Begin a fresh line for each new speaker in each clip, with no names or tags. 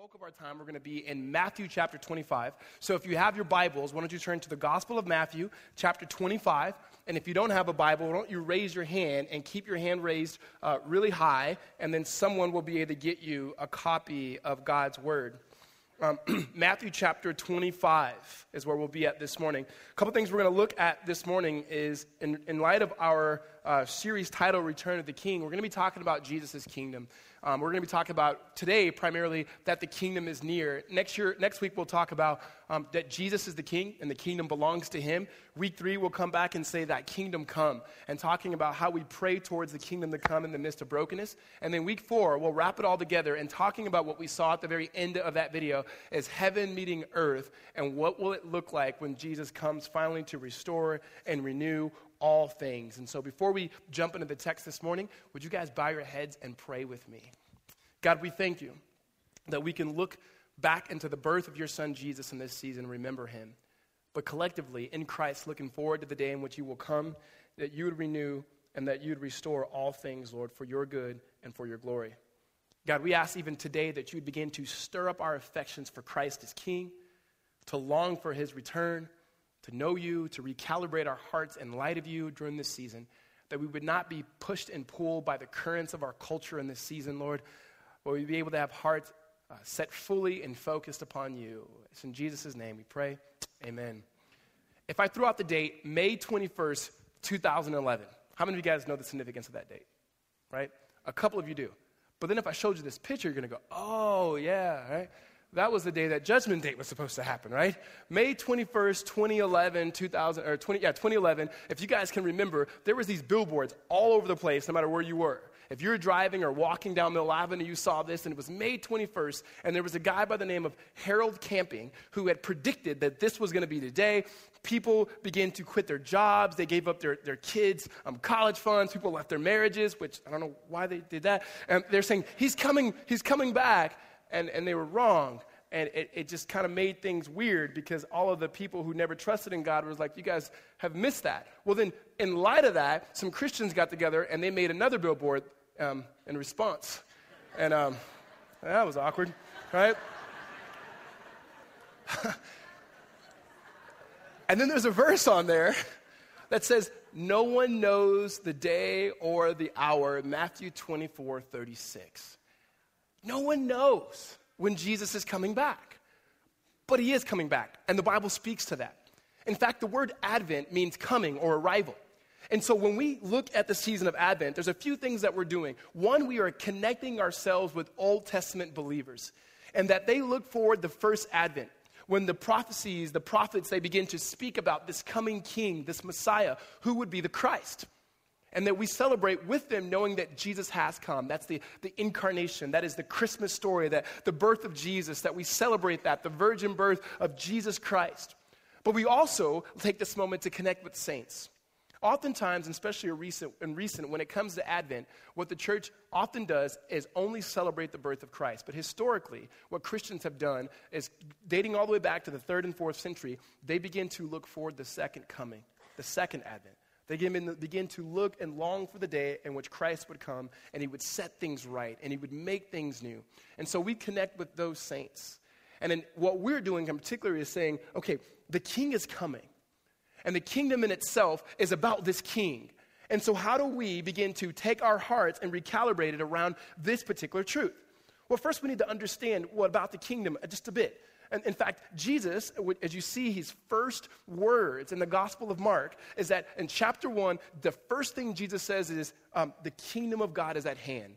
bulk of our time, we're going to be in Matthew chapter 25. So if you have your Bibles, why don't you turn to the Gospel of Matthew chapter 25? And if you don't have a Bible, why don't you raise your hand and keep your hand raised uh, really high, and then someone will be able to get you a copy of God's Word. Um, Matthew chapter 25 is where we'll be at this morning. A couple things we're going to look at this morning is in, in light of our uh, series title, Return of the King, we're going to be talking about Jesus' kingdom. Um, we're going to be talking about today primarily that the kingdom is near. Next year, next week, we'll talk about um, that Jesus is the king and the kingdom belongs to him. Week three, we'll come back and say that kingdom come and talking about how we pray towards the kingdom to come in the midst of brokenness. And then week four, we'll wrap it all together and talking about what we saw at the very end of that video is heaven meeting earth and what will it look like when Jesus comes finally to restore and renew all things. And so before we jump into the text this morning, would you guys bow your heads and pray with me? God, we thank you that we can look back into the birth of your son Jesus in this season and remember him. But collectively, in Christ, looking forward to the day in which you will come, that you would renew and that you would restore all things, Lord, for your good and for your glory. God, we ask even today that you would begin to stir up our affections for Christ as King, to long for his return, to know you, to recalibrate our hearts in light of you during this season, that we would not be pushed and pulled by the currents of our culture in this season, Lord, but we'd be able to have hearts uh, set fully and focused upon you. It's in Jesus' name we pray. Amen. If I throw out the date, May 21st, 2011, how many of you guys know the significance of that date? Right? A couple of you do. But then if I showed you this picture, you're going to go, oh, yeah, right? That was the day that judgment date was supposed to happen, right? May 21st, 2011, 2000, or 20, yeah, 2011. If you guys can remember, there was these billboards all over the place, no matter where you were. If you're driving or walking down Mill Avenue, you saw this, and it was May 21st, and there was a guy by the name of Harold Camping who had predicted that this was going to be the day. People began to quit their jobs. They gave up their, their kids' um, college funds. People left their marriages, which I don't know why they did that. And they're saying, he's coming, he's coming back and, and they were wrong. And it, it just kind of made things weird because all of the people who never trusted in God was like, you guys have missed that. Well, then, in light of that, some Christians got together and they made another billboard um, in response. And um, that was awkward, right? and then there's a verse on there that says, No one knows the day or the hour, Matthew 24, 36. No one knows when Jesus is coming back. But he is coming back, and the Bible speaks to that. In fact, the word Advent means coming or arrival. And so when we look at the season of Advent, there's a few things that we're doing. One, we are connecting ourselves with Old Testament believers, and that they look forward the first Advent when the prophecies, the prophets, they begin to speak about this coming king, this Messiah, who would be the Christ and that we celebrate with them knowing that Jesus has come. That's the, the incarnation. That is the Christmas story, that the birth of Jesus, that we celebrate that, the virgin birth of Jesus Christ. But we also take this moment to connect with saints. Oftentimes, and especially recent, in recent, when it comes to Advent, what the church often does is only celebrate the birth of Christ. But historically, what Christians have done is dating all the way back to the third and fourth century, they begin to look forward the second coming, the second Advent. They begin to look and long for the day in which Christ would come and he would set things right and he would make things new. And so we connect with those saints. And then what we're doing in particular is saying, okay, the king is coming. And the kingdom in itself is about this king. And so, how do we begin to take our hearts and recalibrate it around this particular truth? Well, first, we need to understand what about the kingdom just a bit. And in fact, Jesus, as you see his first words in the Gospel of Mark, is that in chapter one, the first thing Jesus says is, um, The kingdom of God is at hand,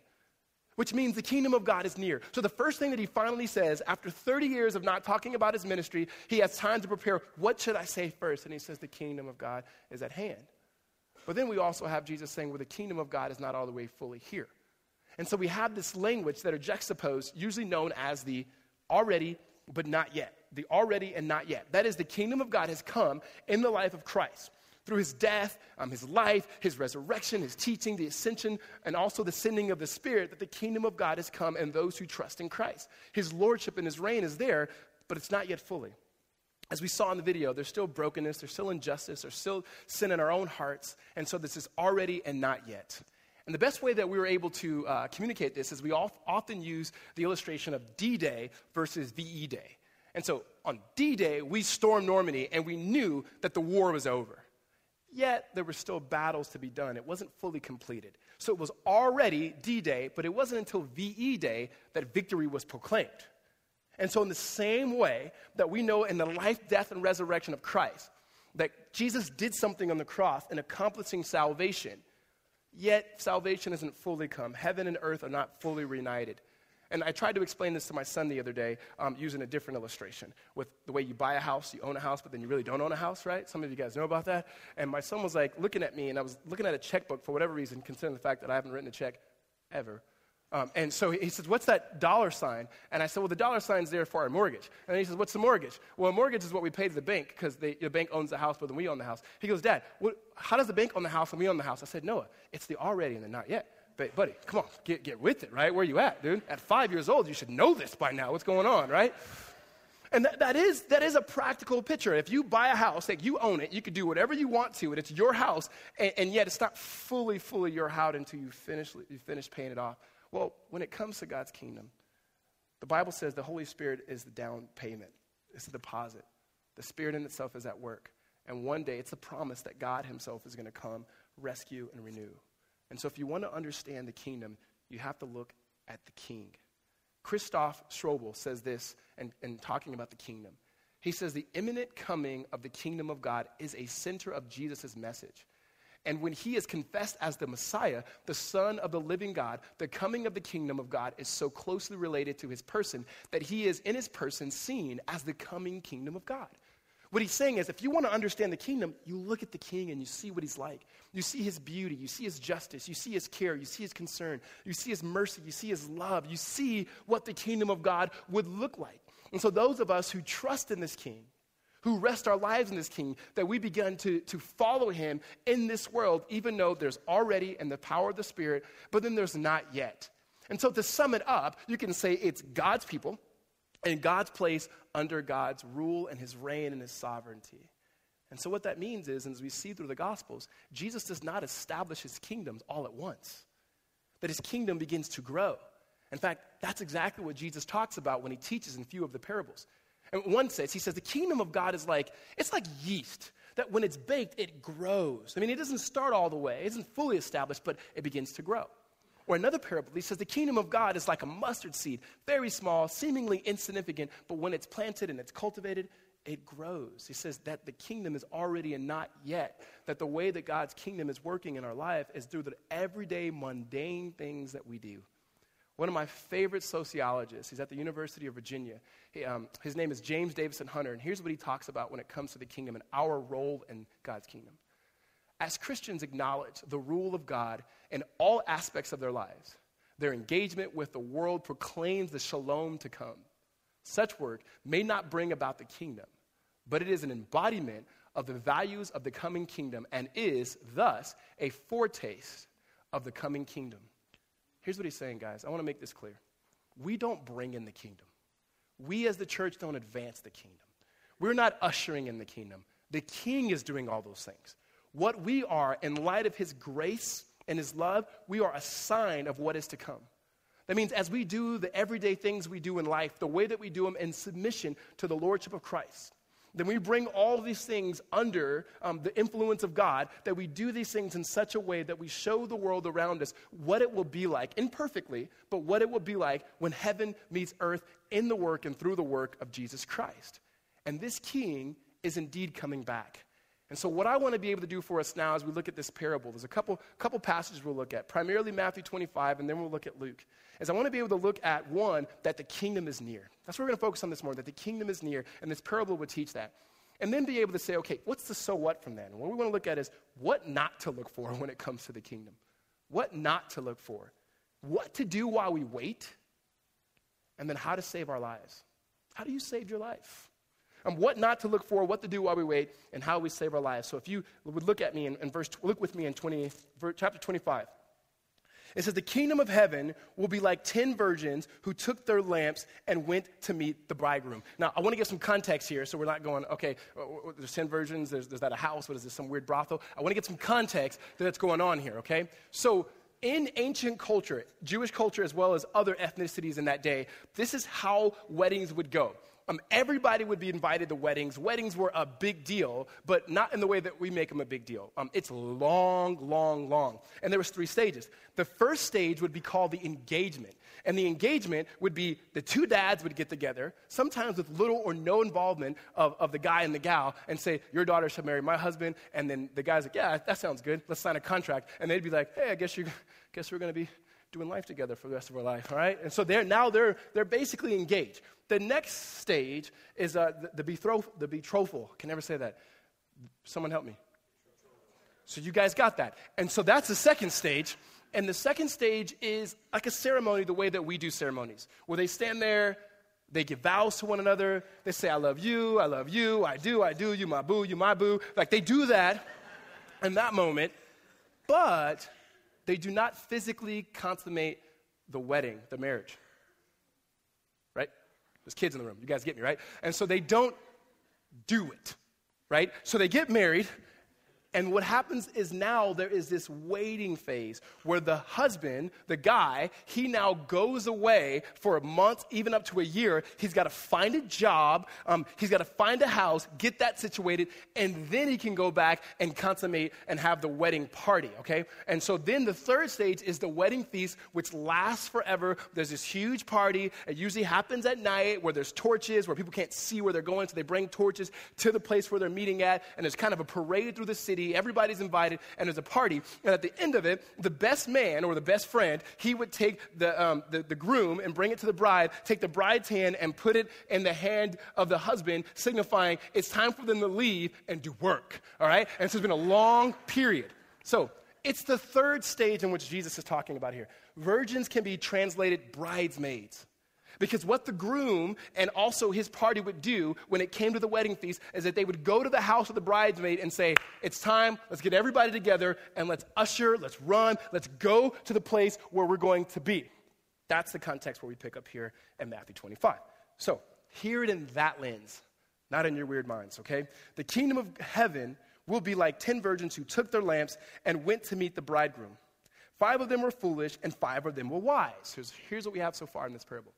which means the kingdom of God is near. So the first thing that he finally says, after 30 years of not talking about his ministry, he has time to prepare, What should I say first? And he says, The kingdom of God is at hand. But then we also have Jesus saying, Well, the kingdom of God is not all the way fully here. And so we have this language that are juxtaposed, usually known as the already but not yet. The already and not yet. That is, the kingdom of God has come in the life of Christ through his death, um, his life, his resurrection, his teaching, the ascension, and also the sending of the Spirit, that the kingdom of God has come and those who trust in Christ. His lordship and his reign is there, but it's not yet fully. As we saw in the video, there's still brokenness, there's still injustice, there's still sin in our own hearts, and so this is already and not yet. And the best way that we were able to uh, communicate this is we often use the illustration of D Day versus VE Day. And so on D Day, we stormed Normandy and we knew that the war was over. Yet there were still battles to be done, it wasn't fully completed. So it was already D Day, but it wasn't until VE Day that victory was proclaimed. And so, in the same way that we know in the life, death, and resurrection of Christ, that Jesus did something on the cross in accomplishing salvation, yet salvation isn't fully come. Heaven and earth are not fully reunited. And I tried to explain this to my son the other day um, using a different illustration with the way you buy a house, you own a house, but then you really don't own a house, right? Some of you guys know about that. And my son was like looking at me, and I was looking at a checkbook for whatever reason, considering the fact that I haven't written a check ever. Um, and so he says, What's that dollar sign? And I said, Well, the dollar sign's there for our mortgage. And he says, What's the mortgage? Well, a mortgage is what we pay to the bank because the bank owns the house, but then we own the house. He goes, Dad, what, how does the bank own the house and we own the house? I said, Noah, it's the already and the not yet But, buddy, come on, get, get with it, right? Where are you at, dude? At five years old, you should know this by now. What's going on, right? And that, that, is, that is a practical picture. If you buy a house, like you own it, you can do whatever you want to, and it's your house, and, and yet it's not fully, fully your house until you finish, you finish paying it off. Well, when it comes to God's kingdom, the Bible says the Holy Spirit is the down payment, it's the deposit. The Spirit in itself is at work. And one day, it's the promise that God Himself is going to come, rescue, and renew. And so, if you want to understand the kingdom, you have to look at the king. Christoph Strobel says this in, in talking about the kingdom. He says, The imminent coming of the kingdom of God is a center of Jesus' message. And when he is confessed as the Messiah, the Son of the living God, the coming of the kingdom of God is so closely related to his person that he is in his person seen as the coming kingdom of God. What he's saying is, if you want to understand the kingdom, you look at the king and you see what he's like. You see his beauty, you see his justice, you see his care, you see his concern, you see his mercy, you see his love, you see what the kingdom of God would look like. And so, those of us who trust in this king, who rest our lives in this king, that we begin to, to follow him in this world, even though there's already in the power of the Spirit, but then there's not yet. And so, to sum it up, you can say it's God's people and God's place under God's rule and his reign and his sovereignty. And so, what that means is, as we see through the Gospels, Jesus does not establish his kingdoms all at once, that his kingdom begins to grow. In fact, that's exactly what Jesus talks about when he teaches in few of the parables. And one says, he says, the kingdom of God is like, it's like yeast, that when it's baked, it grows. I mean, it doesn't start all the way, it isn't fully established, but it begins to grow. Or another parable, he says the kingdom of God is like a mustard seed, very small, seemingly insignificant, but when it's planted and it's cultivated, it grows. He says that the kingdom is already and not yet. That the way that God's kingdom is working in our life is through the everyday mundane things that we do. One of my favorite sociologists, he's at the University of Virginia. He, um, his name is James Davison Hunter, and here's what he talks about when it comes to the kingdom and our role in God's kingdom as Christians acknowledge the rule of God in all aspects of their lives, their engagement with the world proclaims the shalom to come. Such work may not bring about the kingdom, but it is an embodiment of the values of the coming kingdom and is, thus, a foretaste of the coming kingdom. Here's what he's saying, guys. I want to make this clear. We don't bring in the kingdom. We as the church don't advance the kingdom. We're not ushering in the kingdom. The king is doing all those things. What we are, in light of His grace and His love, we are a sign of what is to come. That means as we do the everyday things we do in life, the way that we do them in submission to the Lordship of Christ, then we bring all these things under um, the influence of God, that we do these things in such a way that we show the world around us what it will be like, imperfectly, but what it will be like when heaven meets earth in the work and through the work of Jesus Christ. And this king is indeed coming back. And so, what I want to be able to do for us now as we look at this parable, there's a couple, couple passages we'll look at, primarily Matthew 25, and then we'll look at Luke. Is I want to be able to look at one, that the kingdom is near. That's what we're going to focus on this morning, that the kingdom is near, and this parable would teach that. And then be able to say, okay, what's the so what from that? And what we want to look at is what not to look for when it comes to the kingdom. What not to look for. What to do while we wait. And then how to save our lives. How do you save your life? And what not to look for, what to do while we wait, and how we save our lives. So if you would look at me in, in verse, look with me in 20, chapter 25. It says, The kingdom of heaven will be like 10 virgins who took their lamps and went to meet the bridegroom. Now, I want to give some context here so we're not going, okay, uh, uh, uh, there's 10 virgins, there's, there's that a house, what is this, some weird brothel? I want to get some context that's going on here, okay? So, in ancient culture, Jewish culture as well as other ethnicities in that day, this is how weddings would go. Um, everybody would be invited to weddings. Weddings were a big deal, but not in the way that we make them a big deal. Um, it's long, long, long. And there was three stages. The first stage would be called the engagement. And the engagement would be the two dads would get together, sometimes with little or no involvement of, of the guy and the gal, and say, Your daughter shall marry my husband. And then the guy's like, Yeah, that sounds good. Let's sign a contract. And they'd be like, Hey, I guess, you guess we're going to be doing life together for the rest of our life, all right? And so they're now they're they're basically engaged. The next stage is uh, the, the, betroth- the betrothal. I can never say that. Someone help me. So you guys got that. And so that's the second stage. And the second stage is like a ceremony, the way that we do ceremonies, where they stand there, they give vows to one another, they say, I love you, I love you, I do, I do, you my boo, you my boo. Like they do that in that moment, but they do not physically consummate the wedding, the marriage. There's kids in the room. You guys get me, right? And so they don't do it, right? So they get married, and what happens is now there is this waiting phase where the husband, the guy, he now goes away for a month, even up to a year. He's got to find a job, um, he's got to find a house, get that situated, and then he can go back and consummate and have the wedding party, okay? And so then the third stage is the wedding feast, which lasts forever. There's this huge party. It usually happens at night where there's torches, where people can't see where they're going, so they bring torches to the place where they're meeting at, and there's kind of a parade through the city everybody's invited, and there's a party. And at the end of it, the best man or the best friend, he would take the, um, the, the groom and bring it to the bride, take the bride's hand and put it in the hand of the husband, signifying it's time for them to leave and do work. All right? And so it's been a long period. So it's the third stage in which Jesus is talking about here. Virgins can be translated bridesmaids. Because what the groom and also his party would do when it came to the wedding feast is that they would go to the house of the bridesmaid and say, It's time, let's get everybody together and let's usher, let's run, let's go to the place where we're going to be. That's the context where we pick up here in Matthew 25. So, hear it in that lens, not in your weird minds, okay? The kingdom of heaven will be like 10 virgins who took their lamps and went to meet the bridegroom. Five of them were foolish, and five of them were wise. Here's, here's what we have so far in this parable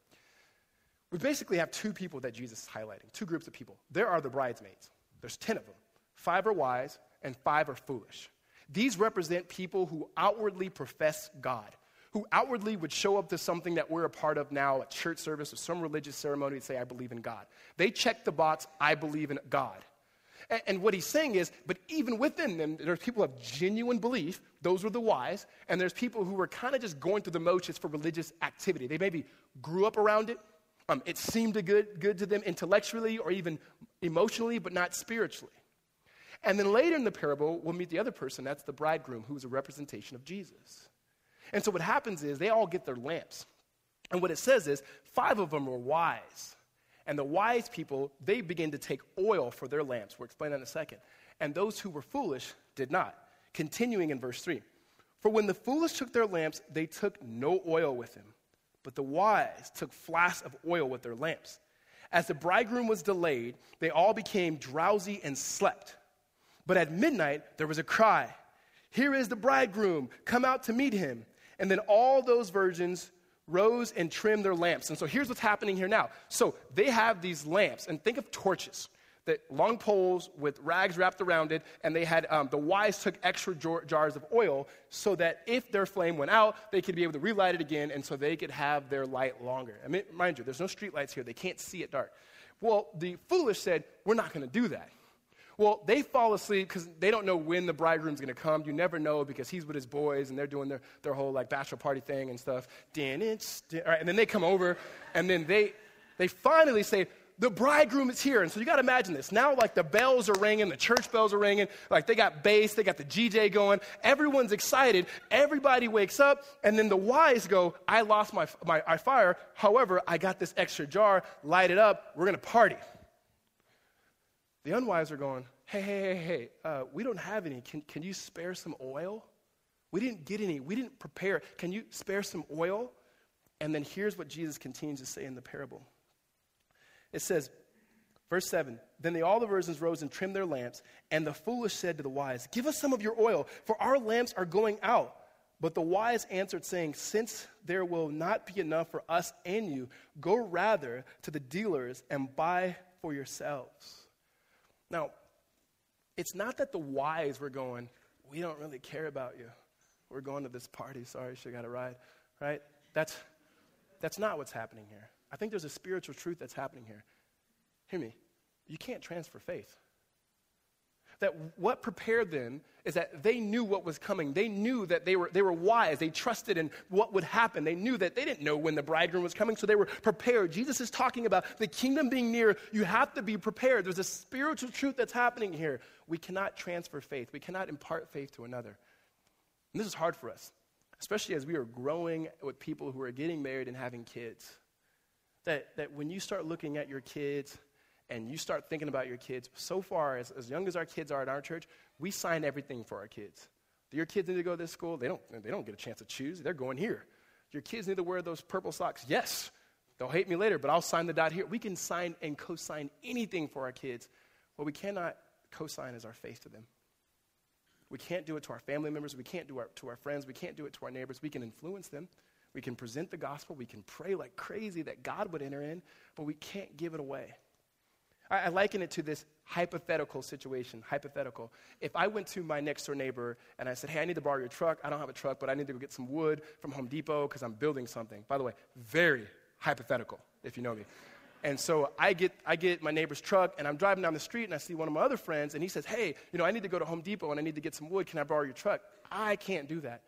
we basically have two people that Jesus is highlighting, two groups of people. There are the bridesmaids, there's 10 of them. Five are wise, and five are foolish. These represent people who outwardly profess God, who outwardly would show up to something that we're a part of now, a church service or some religious ceremony, and say, I believe in God. They check the box, I believe in God. And, and what he's saying is, but even within them, there's people of genuine belief, those were the wise, and there's people who were kind of just going through the motions for religious activity. They maybe grew up around it, um, it seemed good, good to them intellectually or even emotionally, but not spiritually. And then later in the parable, we'll meet the other person. That's the bridegroom, who is a representation of Jesus. And so what happens is they all get their lamps. And what it says is five of them were wise. And the wise people, they begin to take oil for their lamps. We'll explain that in a second. And those who were foolish did not. Continuing in verse 3 For when the foolish took their lamps, they took no oil with them. But the wise took flasks of oil with their lamps. As the bridegroom was delayed, they all became drowsy and slept. But at midnight, there was a cry Here is the bridegroom, come out to meet him. And then all those virgins rose and trimmed their lamps. And so here's what's happening here now. So they have these lamps, and think of torches that long poles with rags wrapped around it, and they had um, the wise took extra jars of oil so that if their flame went out, they could be able to relight it again, and so they could have their light longer. I mean, mind you, there's no street lights here; they can't see it dark. Well, the foolish said, "We're not going to do that." Well, they fall asleep because they don't know when the bridegroom's going to come. You never know because he's with his boys and they're doing their, their whole like bachelor party thing and stuff. Dan, it's, all right, and then they come over and then they, they finally say, the bridegroom is here. And so you got to imagine this. Now, like the bells are ringing, the church bells are ringing, like they got bass, they got the DJ going. Everyone's excited. Everybody wakes up, and then the wise go, I lost my, my, my fire. However, I got this extra jar, light it up, we're going to party. The unwise are going, hey, hey, hey, hey, uh, we don't have any. Can, can you spare some oil? We didn't get any. We didn't prepare. Can you spare some oil? And then here's what Jesus continues to say in the parable. It says, verse 7 Then they, all the virgins rose and trimmed their lamps, and the foolish said to the wise, Give us some of your oil, for our lamps are going out. But the wise answered, saying, Since there will not be enough for us and you, go rather to the dealers and buy for yourselves. Now, it's not that the wise were going, We don't really care about you. We're going to this party. Sorry, she got a ride. Right? That's, that's not what's happening here. I think there's a spiritual truth that's happening here. Hear me. You can't transfer faith. That what prepared them is that they knew what was coming. They knew that they were, they were wise. They trusted in what would happen. They knew that they didn't know when the bridegroom was coming, so they were prepared. Jesus is talking about the kingdom being near. You have to be prepared. There's a spiritual truth that's happening here. We cannot transfer faith, we cannot impart faith to another. And this is hard for us, especially as we are growing with people who are getting married and having kids. That, that when you start looking at your kids, and you start thinking about your kids, so far, as, as young as our kids are at our church, we sign everything for our kids. Your kids need to go to this school? They don't, they don't get a chance to choose. They're going here. Your kids need to wear those purple socks? Yes. They'll hate me later, but I'll sign the dot here. We can sign and co sign anything for our kids. What we cannot co sign is our faith to them. We can't do it to our family members. We can't do it to our friends. We can't do it to our neighbors. We can influence them. We can present the gospel. We can pray like crazy that God would enter in, but we can't give it away. I, I liken it to this hypothetical situation. Hypothetical. If I went to my next door neighbor and I said, Hey, I need to borrow your truck. I don't have a truck, but I need to go get some wood from Home Depot because I'm building something. By the way, very hypothetical, if you know me. And so I get, I get my neighbor's truck and I'm driving down the street and I see one of my other friends and he says, Hey, you know, I need to go to Home Depot and I need to get some wood. Can I borrow your truck? I can't do that.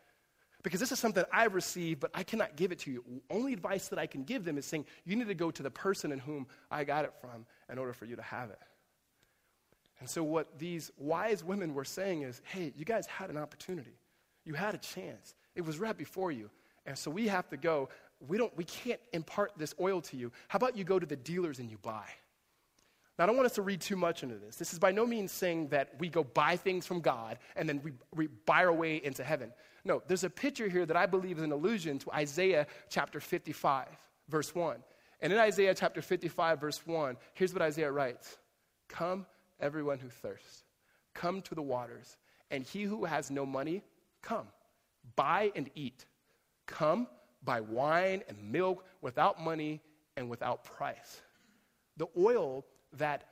Because this is something I've received, but I cannot give it to you. Only advice that I can give them is saying, you need to go to the person in whom I got it from in order for you to have it. And so, what these wise women were saying is, hey, you guys had an opportunity. You had a chance. It was right before you. And so, we have to go. We, don't, we can't impart this oil to you. How about you go to the dealers and you buy? Now, I don't want us to read too much into this. This is by no means saying that we go buy things from God and then we, we buy our way into heaven. No, there's a picture here that I believe is an allusion to Isaiah chapter 55, verse 1. And in Isaiah chapter 55, verse 1, here's what Isaiah writes Come, everyone who thirsts, come to the waters, and he who has no money, come, buy and eat. Come, buy wine and milk without money and without price. The oil that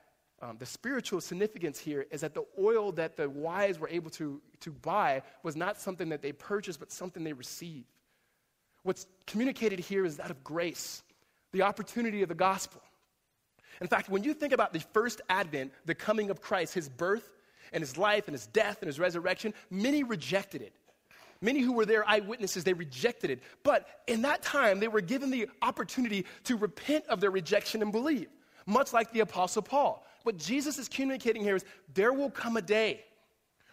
um, the spiritual significance here is that the oil that the wise were able to, to buy was not something that they purchased, but something they received. What's communicated here is that of grace, the opportunity of the gospel. In fact, when you think about the first advent, the coming of Christ, his birth and his life and his death and his resurrection, many rejected it. Many who were there eyewitnesses, they rejected it. But in that time, they were given the opportunity to repent of their rejection and believe, much like the Apostle Paul. What Jesus is communicating here is there will come a day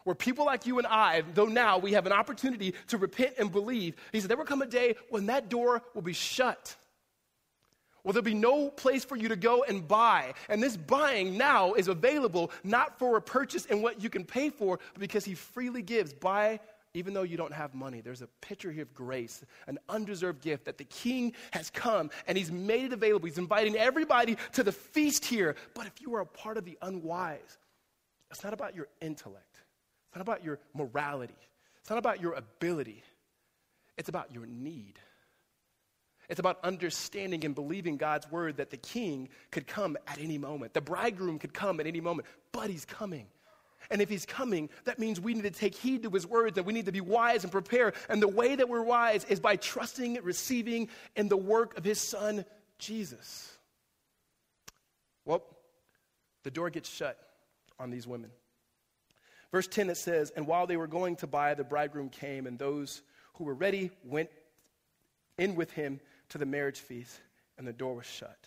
where people like you and I, though now we have an opportunity to repent and believe, he said there will come a day when that door will be shut. Well, there'll be no place for you to go and buy. And this buying now is available not for a purchase and what you can pay for, but because he freely gives. Buy even though you don't have money, there's a picture here of grace, an undeserved gift that the king has come and he's made it available. He's inviting everybody to the feast here. But if you are a part of the unwise, it's not about your intellect, it's not about your morality, it's not about your ability, it's about your need. It's about understanding and believing God's word that the king could come at any moment. The bridegroom could come at any moment, but he's coming. And if he's coming, that means we need to take heed to his words and we need to be wise and prepare. And the way that we're wise is by trusting, receiving, in the work of his son, Jesus. Well, the door gets shut on these women. Verse 10 it says, And while they were going to buy, the bridegroom came, and those who were ready went in with him to the marriage feast, and the door was shut.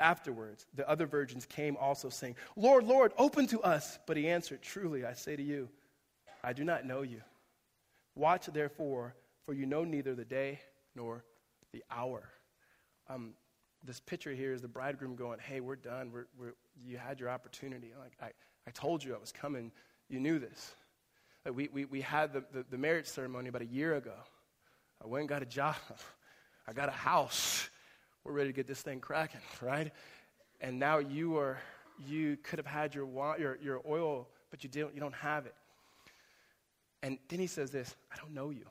Afterwards, the other virgins came also, saying, Lord, Lord, open to us. But he answered, Truly, I say to you, I do not know you. Watch therefore, for you know neither the day nor the hour. Um, this picture here is the bridegroom going, Hey, we're done. We're, we're, you had your opportunity. Like, I, I told you I was coming. You knew this. Like we, we, we had the, the, the marriage ceremony about a year ago. I went and got a job. I got a house we're ready to get this thing cracking, right? And now you are, you could have had your, your, your oil, but you, didn't, you don't have it. And then he says this I don't know you.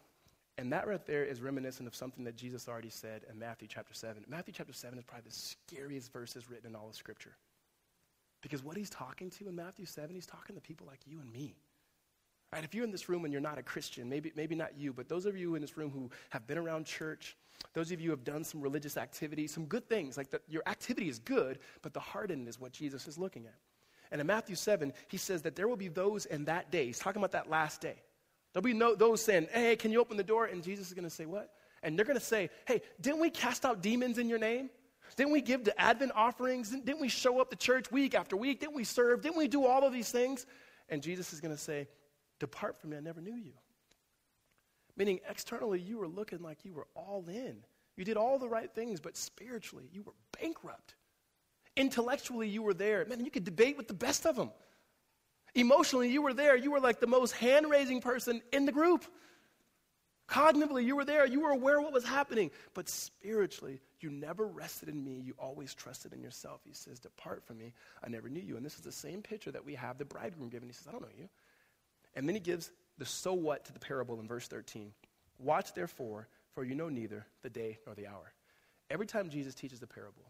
And that right there is reminiscent of something that Jesus already said in Matthew chapter 7. Matthew chapter 7 is probably the scariest verses written in all of Scripture. Because what he's talking to in Matthew 7, he's talking to people like you and me. Right, if you're in this room and you're not a Christian, maybe, maybe not you, but those of you in this room who have been around church, those of you who have done some religious activity, some good things, like the, your activity is good, but the heart in is what Jesus is looking at. And in Matthew 7, he says that there will be those in that day, he's talking about that last day. There'll be no, those saying, hey, can you open the door? And Jesus is going to say, what? And they're going to say, hey, didn't we cast out demons in your name? Didn't we give the Advent offerings? Didn't we show up to church week after week? Didn't we serve? Didn't we do all of these things? And Jesus is going to say, Depart from me, I never knew you. Meaning, externally, you were looking like you were all in. You did all the right things, but spiritually, you were bankrupt. Intellectually, you were there. Man, you could debate with the best of them. Emotionally, you were there. You were like the most hand raising person in the group. Cognitively, you were there. You were aware of what was happening. But spiritually, you never rested in me. You always trusted in yourself. He says, Depart from me. I never knew you. And this is the same picture that we have the bridegroom giving. He says, I don't know you. And then he gives the so what to the parable in verse 13. Watch therefore, for you know neither the day nor the hour. Every time Jesus teaches a parable,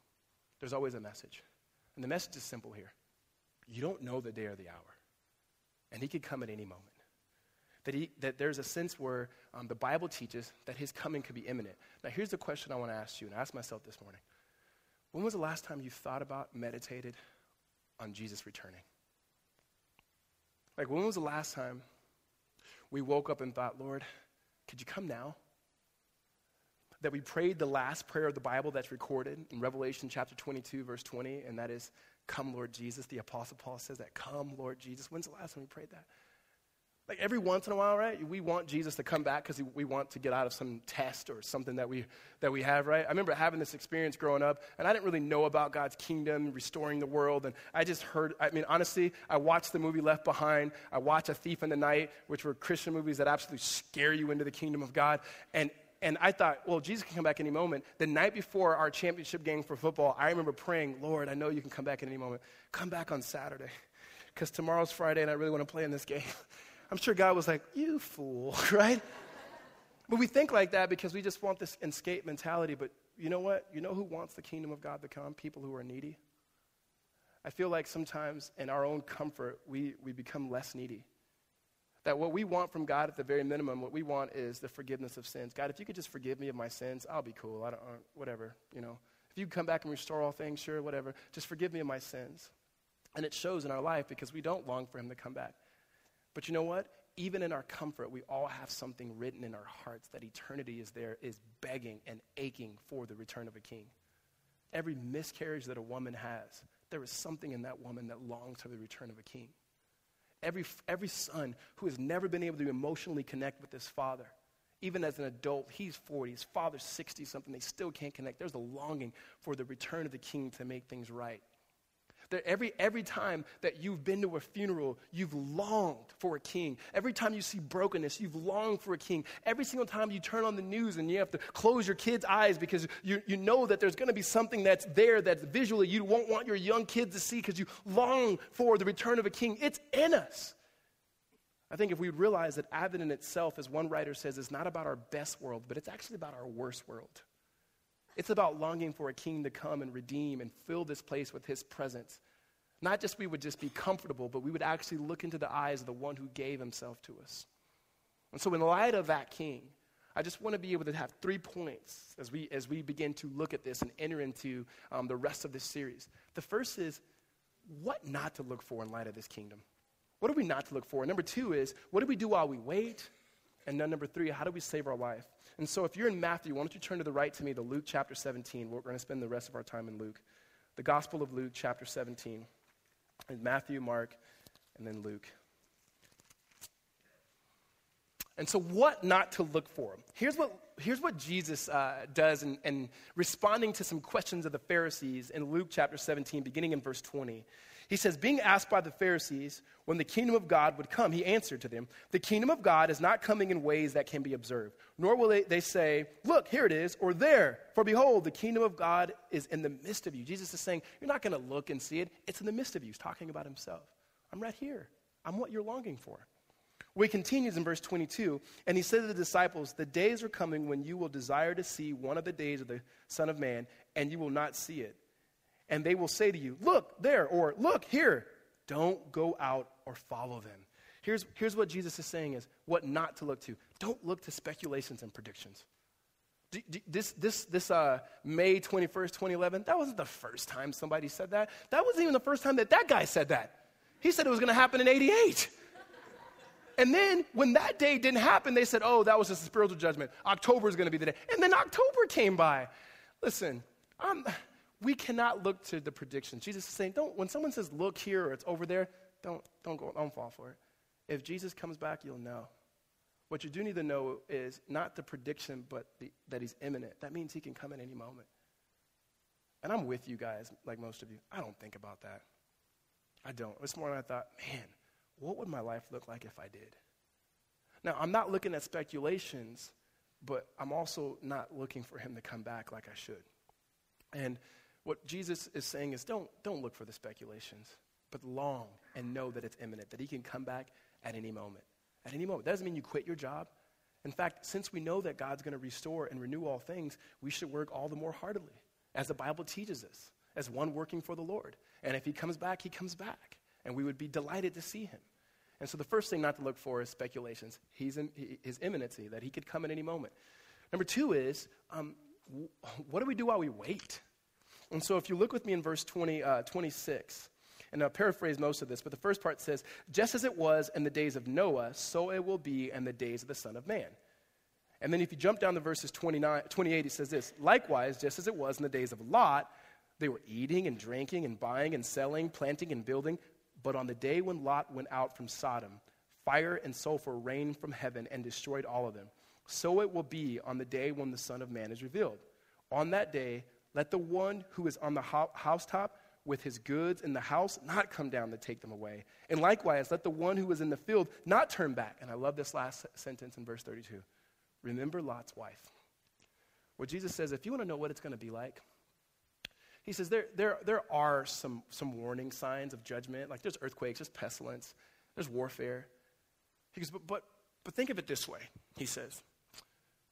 there's always a message. And the message is simple here you don't know the day or the hour. And he could come at any moment. That, he, that there's a sense where um, the Bible teaches that his coming could be imminent. Now, here's the question I want to ask you, and I asked myself this morning. When was the last time you thought about, meditated on Jesus returning? Like, when was the last time we woke up and thought, Lord, could you come now? That we prayed the last prayer of the Bible that's recorded in Revelation chapter 22, verse 20, and that is, Come, Lord Jesus. The Apostle Paul says that, Come, Lord Jesus. When's the last time we prayed that? Like every once in a while, right? We want Jesus to come back because we want to get out of some test or something that we, that we have, right? I remember having this experience growing up, and I didn't really know about God's kingdom, restoring the world, and I just heard, I mean, honestly, I watched the movie Left Behind. I watched A Thief in the Night, which were Christian movies that absolutely scare you into the kingdom of God. And, and I thought, well, Jesus can come back any moment. The night before our championship game for football, I remember praying, Lord, I know you can come back at any moment. Come back on Saturday, because tomorrow's Friday, and I really want to play in this game. I'm sure God was like, You fool, right? but we think like that because we just want this escape mentality. But you know what? You know who wants the kingdom of God to come? People who are needy. I feel like sometimes in our own comfort, we, we become less needy. That what we want from God at the very minimum, what we want is the forgiveness of sins. God, if you could just forgive me of my sins, I'll be cool. I don't, uh, whatever, you know. If you come back and restore all things, sure, whatever. Just forgive me of my sins. And it shows in our life because we don't long for Him to come back. But you know what? Even in our comfort, we all have something written in our hearts that eternity is there, is begging and aching for the return of a king. Every miscarriage that a woman has, there is something in that woman that longs for the return of a king. Every, every son who has never been able to emotionally connect with his father, even as an adult, he's 40, his father's 60 something, they still can't connect. There's a longing for the return of the king to make things right. That every, every time that you've been to a funeral, you've longed for a king. Every time you see brokenness, you've longed for a king. Every single time you turn on the news and you have to close your kids' eyes because you, you know that there's going to be something that's there that's visually you won't want your young kids to see because you long for the return of a king. It's in us. I think if we realize that Advent in itself, as one writer says, is not about our best world, but it's actually about our worst world. It's about longing for a king to come and redeem and fill this place with his presence. Not just we would just be comfortable, but we would actually look into the eyes of the one who gave himself to us. And so, in light of that king, I just want to be able to have three points as we, as we begin to look at this and enter into um, the rest of this series. The first is what not to look for in light of this kingdom. What are we not to look for? Number two is what do we do while we wait? And then number three, how do we save our life? And so if you're in Matthew, why don't you turn to the right to me to Luke chapter 17. We're going to spend the rest of our time in Luke. The Gospel of Luke chapter 17. And Matthew, Mark, and then Luke. And so, what not to look for? Here's what, here's what Jesus uh, does in, in responding to some questions of the Pharisees in Luke chapter 17, beginning in verse 20. He says, Being asked by the Pharisees when the kingdom of God would come, he answered to them, The kingdom of God is not coming in ways that can be observed, nor will they, they say, Look, here it is, or there. For behold, the kingdom of God is in the midst of you. Jesus is saying, You're not going to look and see it, it's in the midst of you. He's talking about himself. I'm right here. I'm what you're longing for. Well, he continues in verse 22, and he said to the disciples, The days are coming when you will desire to see one of the days of the Son of Man, and you will not see it. And they will say to you, Look there, or Look here. Don't go out or follow them. Here's, here's what Jesus is saying is what not to look to. Don't look to speculations and predictions. This, this, this uh, May 21st, 2011, that wasn't the first time somebody said that. That wasn't even the first time that that guy said that. He said it was going to happen in 88. And then when that day didn't happen, they said, oh, that was just a spiritual judgment. October is going to be the day. And then October came by. Listen, um, we cannot look to the predictions. Jesus is saying, don't, when someone says, look here or it's over there, don't, don't go, don't fall for it. If Jesus comes back, you'll know. What you do need to know is not the prediction, but the, that he's imminent. That means he can come at any moment. And I'm with you guys, like most of you. I don't think about that. I don't. This morning I thought, man, what would my life look like if I did? Now, I'm not looking at speculations, but I'm also not looking for him to come back like I should. And what Jesus is saying is don't, don't look for the speculations, but long and know that it's imminent, that he can come back at any moment. At any moment. That doesn't mean you quit your job. In fact, since we know that God's going to restore and renew all things, we should work all the more heartily, as the Bible teaches us, as one working for the Lord. And if he comes back, he comes back and we would be delighted to see him. And so the first thing not to look for is speculations. He's in, his imminency, that he could come at any moment. Number two is, um, what do we do while we wait? And so if you look with me in verse 20, uh, 26, and I'll paraphrase most of this, but the first part says, Just as it was in the days of Noah, so it will be in the days of the Son of Man. And then if you jump down to verses 29, 28, he says this Likewise, just as it was in the days of Lot, they were eating and drinking and buying and selling, planting and building. But on the day when Lot went out from Sodom, fire and sulfur rained from heaven and destroyed all of them. So it will be on the day when the Son of Man is revealed. On that day, let the one who is on the housetop with his goods in the house not come down to take them away. And likewise, let the one who is in the field not turn back. And I love this last sentence in verse 32. Remember Lot's wife. What Jesus says, if you want to know what it's going to be like, he says there, there, there are some, some warning signs of judgment, like there's earthquakes, there's pestilence, there's warfare. He goes, but, but, but think of it this way, he says.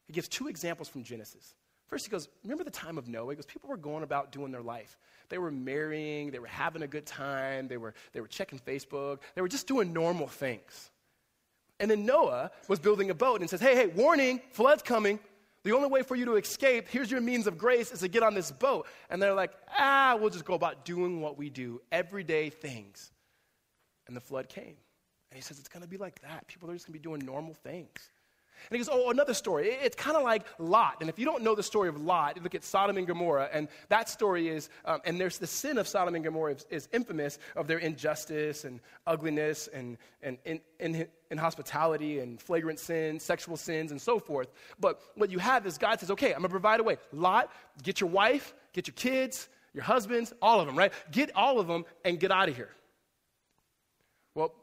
He gives two examples from Genesis. First, he goes, Remember the time of Noah? He goes, People were going about doing their life. They were marrying, they were having a good time, they were, they were checking Facebook, they were just doing normal things. And then Noah was building a boat and says, Hey, hey, warning, flood's coming. The only way for you to escape, here's your means of grace, is to get on this boat. And they're like, ah, we'll just go about doing what we do, everyday things. And the flood came. And he says, it's going to be like that. People are just going to be doing normal things. And he goes, Oh, another story. It's kind of like Lot. And if you don't know the story of Lot, look at Sodom and Gomorrah. And that story is, um, and there's the sin of Sodom and Gomorrah is, is infamous of their injustice and ugliness and, and in, in, inhospitality and flagrant sins, sexual sins, and so forth. But what you have is God says, Okay, I'm going to provide a way. Lot, get your wife, get your kids, your husbands, all of them, right? Get all of them and get out of here. Well,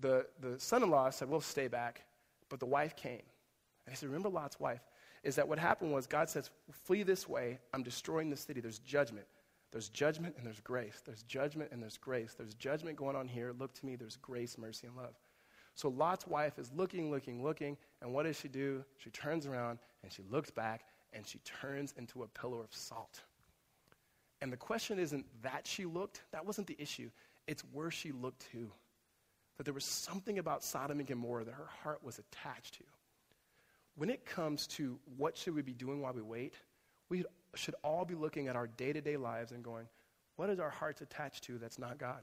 the, the son in law said, We'll stay back. But the wife came. And he said, Remember Lot's wife? Is that what happened was God says, Flee this way. I'm destroying the city. There's judgment. There's judgment and there's grace. There's judgment and there's grace. There's judgment going on here. Look to me. There's grace, mercy, and love. So Lot's wife is looking, looking, looking. And what does she do? She turns around and she looks back and she turns into a pillar of salt. And the question isn't that she looked, that wasn't the issue. It's where she looked to. That there was something about Sodom and Gomorrah that her heart was attached to when it comes to what should we be doing while we wait, we should all be looking at our day-to-day lives and going, what is our hearts attached to that's not God?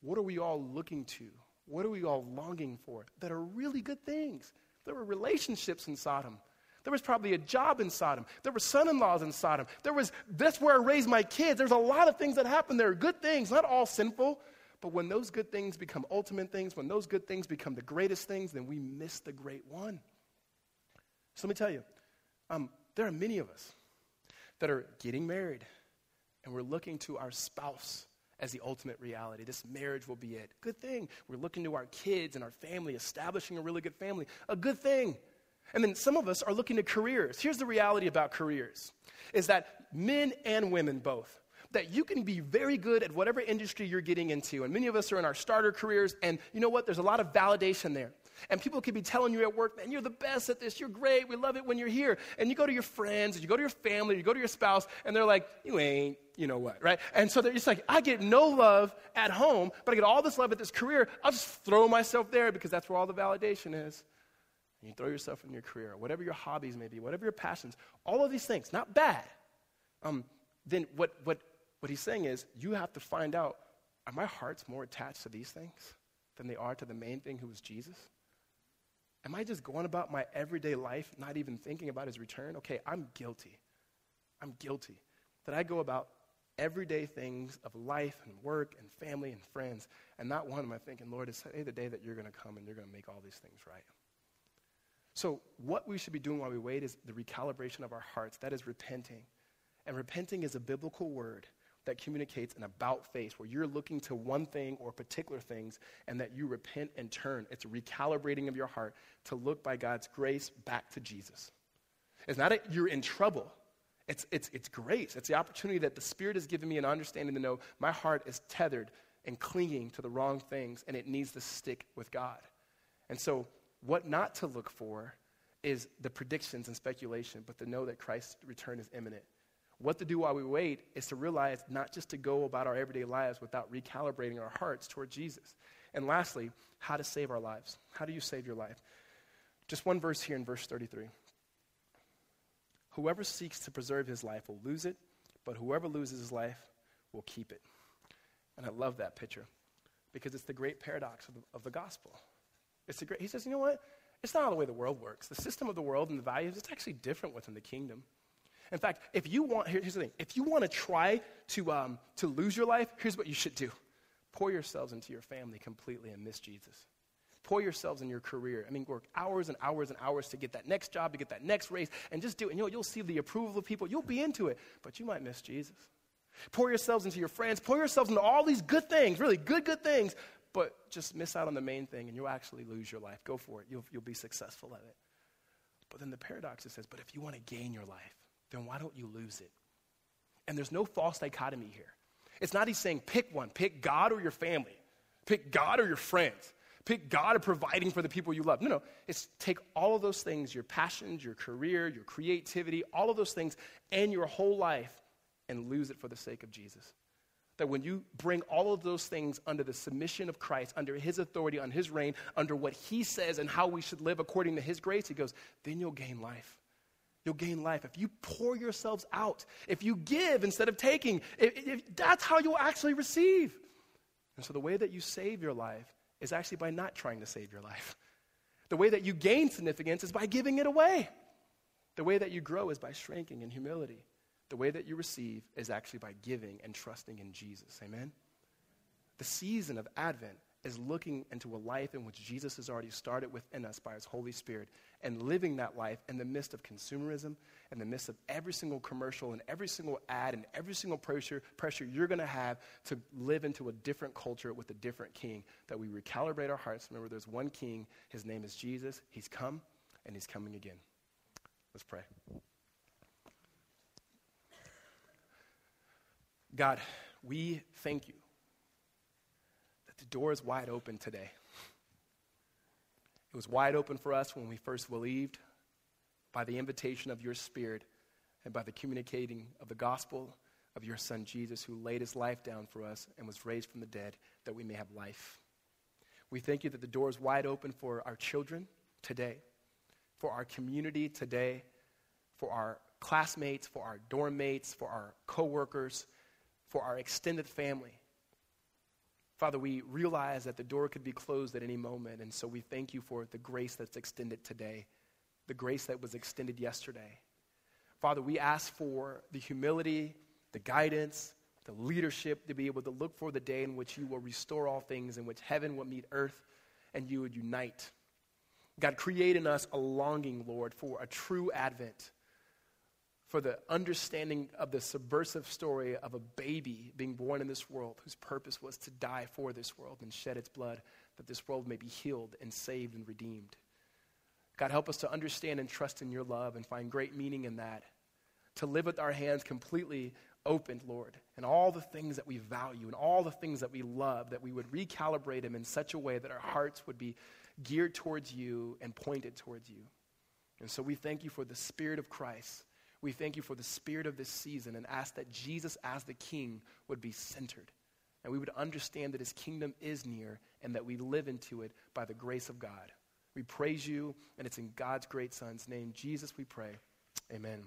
What are we all looking to? What are we all longing for that are really good things? There were relationships in Sodom. There was probably a job in Sodom. There were son in laws in Sodom. There was, that's where I raised my kids. There's a lot of things that happen there, good things, not all sinful. But when those good things become ultimate things, when those good things become the greatest things, then we miss the great one. So let me tell you, um, there are many of us that are getting married and we're looking to our spouse as the ultimate reality. This marriage will be it. Good thing. We're looking to our kids and our family, establishing a really good family. A good thing. And then some of us are looking to careers. Here's the reality about careers is that men and women both that you can be very good at whatever industry you're getting into. And many of us are in our starter careers, and you know what? There's a lot of validation there. And people could be telling you at work, man, you're the best at this, you're great, we love it when you're here. And you go to your friends, you go to your family, you go to your spouse, and they're like, you ain't, you know what, right? And so they're just like, I get no love at home, but I get all this love at this career. I'll just throw myself there because that's where all the validation is. And you throw yourself in your career, whatever your hobbies may be, whatever your passions, all of these things, not bad. Um, then what, what, what he's saying is, you have to find out, are my hearts more attached to these things than they are to the main thing who is Jesus? Am I just going about my everyday life, not even thinking about his return? Okay, I'm guilty. I'm guilty that I go about everyday things of life and work and family and friends, and not one am I thinking, Lord, today the day that you're going to come and you're going to make all these things right? So, what we should be doing while we wait is the recalibration of our hearts. That is repenting. And repenting is a biblical word that communicates an about face where you're looking to one thing or particular things and that you repent and turn. It's recalibrating of your heart to look by God's grace back to Jesus. It's not that you're in trouble. It's, it's, it's grace. It's the opportunity that the Spirit has given me an understanding to know my heart is tethered and clinging to the wrong things and it needs to stick with God. And so, what not to look for is the predictions and speculation, but to know that Christ's return is imminent what to do while we wait is to realize not just to go about our everyday lives without recalibrating our hearts toward Jesus. And lastly, how to save our lives. How do you save your life? Just one verse here in verse 33. Whoever seeks to preserve his life will lose it, but whoever loses his life will keep it. And I love that picture because it's the great paradox of the, of the gospel. It's the great, he says, you know what? It's not the way the world works. The system of the world and the values, it's actually different within the kingdom. In fact, if you want, here's the thing if you want to try to, um, to lose your life, here's what you should do pour yourselves into your family completely and miss Jesus. Pour yourselves in your career. I mean, work hours and hours and hours to get that next job, to get that next raise, and just do it. And you'll, you'll see the approval of people. You'll be into it, but you might miss Jesus. Pour yourselves into your friends. Pour yourselves into all these good things, really good, good things, but just miss out on the main thing and you'll actually lose your life. Go for it. You'll, you'll be successful at it. But then the paradox it says, but if you want to gain your life, then why don't you lose it? And there's no false dichotomy here. It's not he's saying pick one, pick God or your family, pick God or your friends, pick God or providing for the people you love. No, no. It's take all of those things your passions, your career, your creativity, all of those things, and your whole life and lose it for the sake of Jesus. That when you bring all of those things under the submission of Christ, under his authority, on his reign, under what he says and how we should live according to his grace, he goes, then you'll gain life you'll gain life. If you pour yourselves out, if you give instead of taking, if, if, that's how you'll actually receive. And so the way that you save your life is actually by not trying to save your life. The way that you gain significance is by giving it away. The way that you grow is by shrinking in humility. The way that you receive is actually by giving and trusting in Jesus. Amen? The season of Advent is looking into a life in which Jesus has already started within us by his Holy Spirit and living that life in the midst of consumerism, in the midst of every single commercial and every single ad and every single pressure, pressure you're going to have to live into a different culture with a different king. That we recalibrate our hearts. Remember, there's one king. His name is Jesus. He's come and he's coming again. Let's pray. God, we thank you that the door is wide open today. It was wide open for us when we first believed by the invitation of your Spirit and by the communicating of the gospel of your Son Jesus, who laid his life down for us and was raised from the dead that we may have life. We thank you that the door is wide open for our children today, for our community today, for our classmates, for our dorm mates, for our coworkers, for our extended family. Father, we realize that the door could be closed at any moment, and so we thank you for the grace that's extended today, the grace that was extended yesterday. Father, we ask for the humility, the guidance, the leadership to be able to look for the day in which you will restore all things, in which heaven will meet earth and you would unite. God, create in us a longing, Lord, for a true advent for the understanding of the subversive story of a baby being born in this world whose purpose was to die for this world and shed its blood that this world may be healed and saved and redeemed. God, help us to understand and trust in your love and find great meaning in that. To live with our hands completely opened, Lord, and all the things that we value and all the things that we love, that we would recalibrate them in such a way that our hearts would be geared towards you and pointed towards you. And so we thank you for the Spirit of Christ. We thank you for the spirit of this season and ask that Jesus, as the King, would be centered. And we would understand that his kingdom is near and that we live into it by the grace of God. We praise you, and it's in God's great Son's name, Jesus, we pray. Amen.